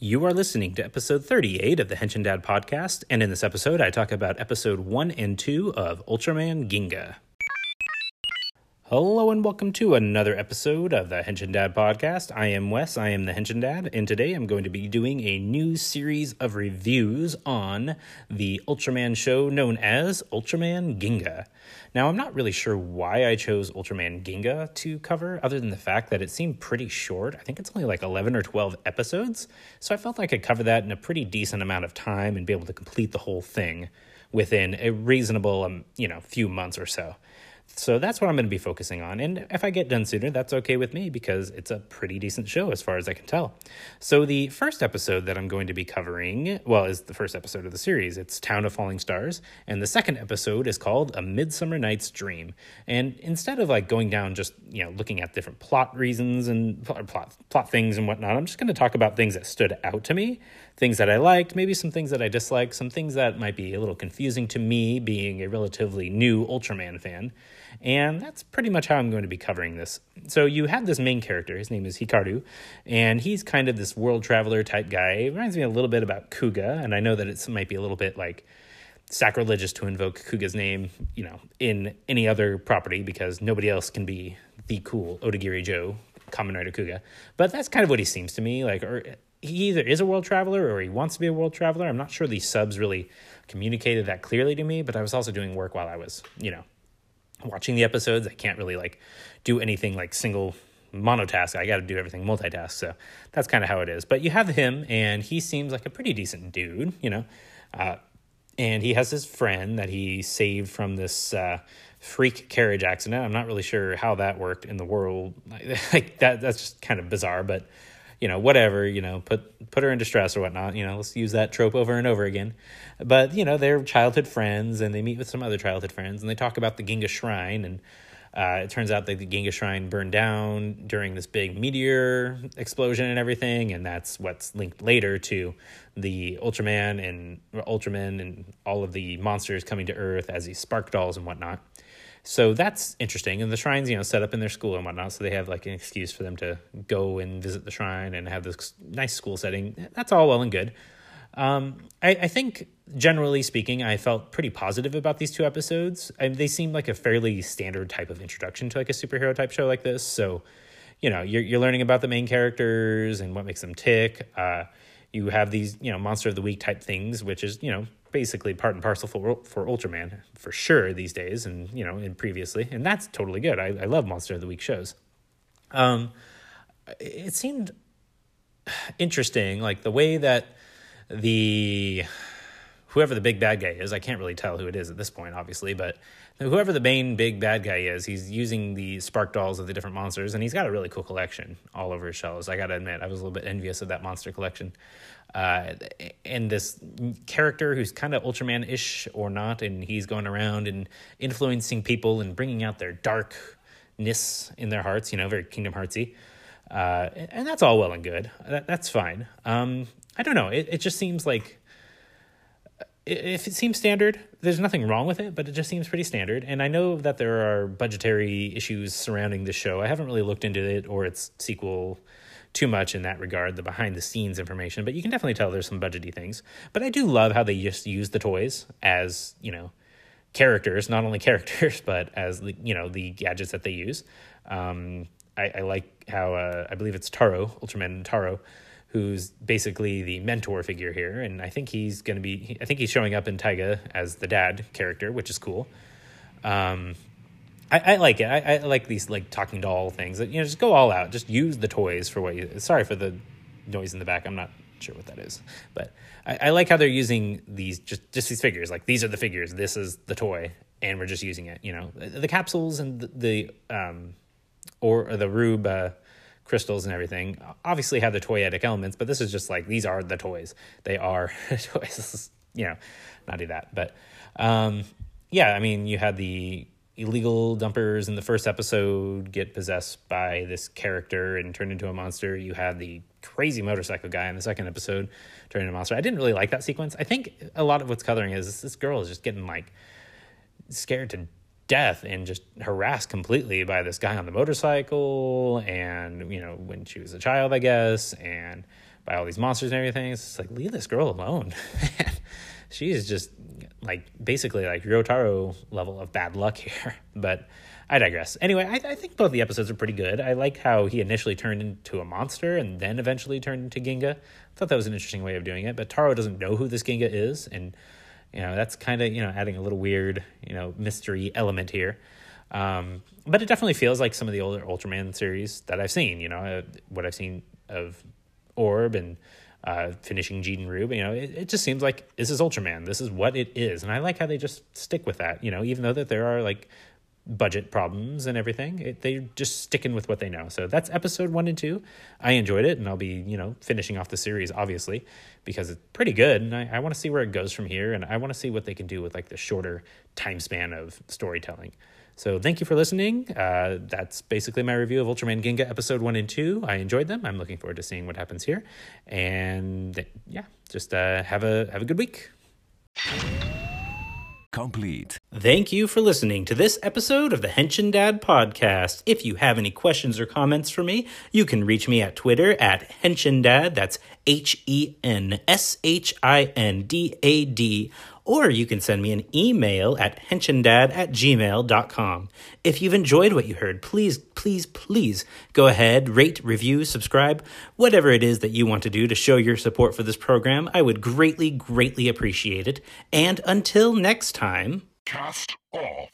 You are listening to episode 38 of the Henshin Dad podcast, and in this episode, I talk about episode 1 and 2 of Ultraman Ginga. Hello, and welcome to another episode of the Henshin Dad podcast. I am Wes, I am the Henshin Dad, and today I'm going to be doing a new series of reviews on the Ultraman show known as Ultraman Ginga. Now, I'm not really sure why I chose Ultraman Ginga to cover, other than the fact that it seemed pretty short. I think it's only like 11 or 12 episodes, so I felt like I could cover that in a pretty decent amount of time and be able to complete the whole thing within a reasonable, um, you know, few months or so. So that's what I'm going to be focusing on. And if I get done sooner, that's okay with me because it's a pretty decent show as far as I can tell. So the first episode that I'm going to be covering, well, is the first episode of the series. It's Town of Falling Stars. And the second episode is called A Midsummer Night's Dream. And instead of like going down just, you know, looking at different plot reasons and plot, plot things and whatnot, I'm just going to talk about things that stood out to me, things that I liked, maybe some things that I disliked, some things that might be a little confusing to me being a relatively new Ultraman fan. And that's pretty much how I'm going to be covering this. So you have this main character, his name is Hikaru, and he's kind of this world traveler type guy. It reminds me a little bit about Kuuga, and I know that it might be a little bit like sacrilegious to invoke Kuuga's name, you know, in any other property because nobody else can be the cool Odagiri Joe, Kamen Rider Kuuga. But that's kind of what he seems to me like, or he either is a world traveler or he wants to be a world traveler. I'm not sure these subs really communicated that clearly to me, but I was also doing work while I was, you know, watching the episodes. I can't really like do anything like single monotask. I got to do everything multitask. So that's kind of how it is. But you have him, and he seems like a pretty decent dude, you know. Uh, and he has his friend that he saved from this uh, freak carriage accident. I'm not really sure how that worked in the world. Like that, that's just kind of bizarre. But you know, whatever, you know, put put her in distress or whatnot. You know, let's use that trope over and over again. But you know, they're childhood friends, and they meet with some other childhood friends, and they talk about the Ginga Shrine. And uh, it turns out that the Ginga Shrine burned down during this big meteor explosion and everything, and that's what's linked later to the Ultraman and Ultraman and all of the monsters coming to Earth as these spark dolls and whatnot. So that's interesting. And the shrines, you know, set up in their school and whatnot. So they have like an excuse for them to go and visit the shrine and have this nice school setting. That's all well and good. Um, I, I, think generally speaking, I felt pretty positive about these two episodes. I, they seem like a fairly standard type of introduction to like a superhero type show like this. So, you know, you're, you're learning about the main characters and what makes them tick. Uh, you have these, you know, monster of the week type things, which is, you know, basically part and parcel for for Ultraman for sure these days, and you know, and previously, and that's totally good. I, I love Monster of the Week shows. Um, it seemed interesting, like the way that the whoever the big bad guy is, I can't really tell who it is at this point, obviously, but whoever the main big bad guy is, he's using the spark dolls of the different monsters, and he's got a really cool collection all over his shelves. I gotta admit, I was a little bit envious of that monster collection. Uh, and this character who's kind of Ultraman ish or not, and he's going around and influencing people and bringing out their darkness in their hearts, you know, very Kingdom Heartsy. Uh, and that's all well and good. That, that's fine. Um, I don't know. It, it just seems like if it seems standard, there's nothing wrong with it, but it just seems pretty standard. And I know that there are budgetary issues surrounding the show. I haven't really looked into it or its sequel too much in that regard, the behind the scenes information, but you can definitely tell there's some budgety things. But I do love how they just use the toys as, you know, characters, not only characters, but as, the, you know, the gadgets that they use. Um, I, I, like how, uh, I believe it's Taro, Ultraman Taro, who's basically the mentor figure here. And I think he's going to be, I think he's showing up in Taiga as the dad character, which is cool. Um, I, I, like it. I, I, like these like talking doll things. That you know, just go all out. Just use the toys for what you. Sorry for the noise in the back. I'm not sure what that is, but I, I like how they're using these just just these figures. Like these are the figures. This is the toy, and we're just using it. You know, the, capsules and the, the um, or, or the rube. Uh, crystals and everything obviously have the toyetic elements, but this is just like these are the toys. They are toys. you know, not do that, but um, yeah. I mean, you had the illegal dumpers in the first episode get possessed by this character and turn into a monster. You had the crazy motorcycle guy in the second episode turn into a monster. I didn't really like that sequence. I think a lot of what's coloring is this girl is just getting like scared to death and just harassed completely by this guy on the motorcycle and you know when she was a child i guess and by all these monsters and everything. It's like leave this girl alone. She's just like basically like Ryotaro level of bad luck here. But I digress. Anyway, I, I, think both the episodes are pretty good. I like how he initially turned into a monster and then eventually turned into Ginga. I thought that was an interesting way of doing it. But Taro doesn't know who this Ginga is, and you know that's kind of you know adding a little weird you know mystery element here. Um, but it definitely feels like some of the older Ultraman series that I've seen. You know, uh, what I've seen of Orb and uh, finishing Jidenrube. You know, it, it just seems like this is Ultraman. This is what it is, and I like how they just stick with that. You know, even though that there are like budget problems and everything, it, they're just sticking with what they know. So that's episode one and two. I enjoyed it, and I'll be you know finishing off the series obviously because it's pretty good, and I, I want to see where it goes from here, and I want to see what they can do with like the shorter time span of storytelling. So thank you for listening. Uh, that's basically my review of Ultraman Ginga episode one and two. I enjoyed them. I'm looking forward to seeing what happens here, and yeah, just uh, have a have a good week. Complete. Thank you for listening to this episode of the Henshin Dad podcast. If you have any questions or comments for me, you can reach me at Twitter at Henshin Dad. That's H E N S H I N D A D or you can send me an email at henshindad at gmail.com. If you've enjoyed what you heard, please, please, please go ahead, rate, review, subscribe, whatever it is that you want to do to show your support for this program. I would greatly, greatly appreciate it. And until next time, cast off.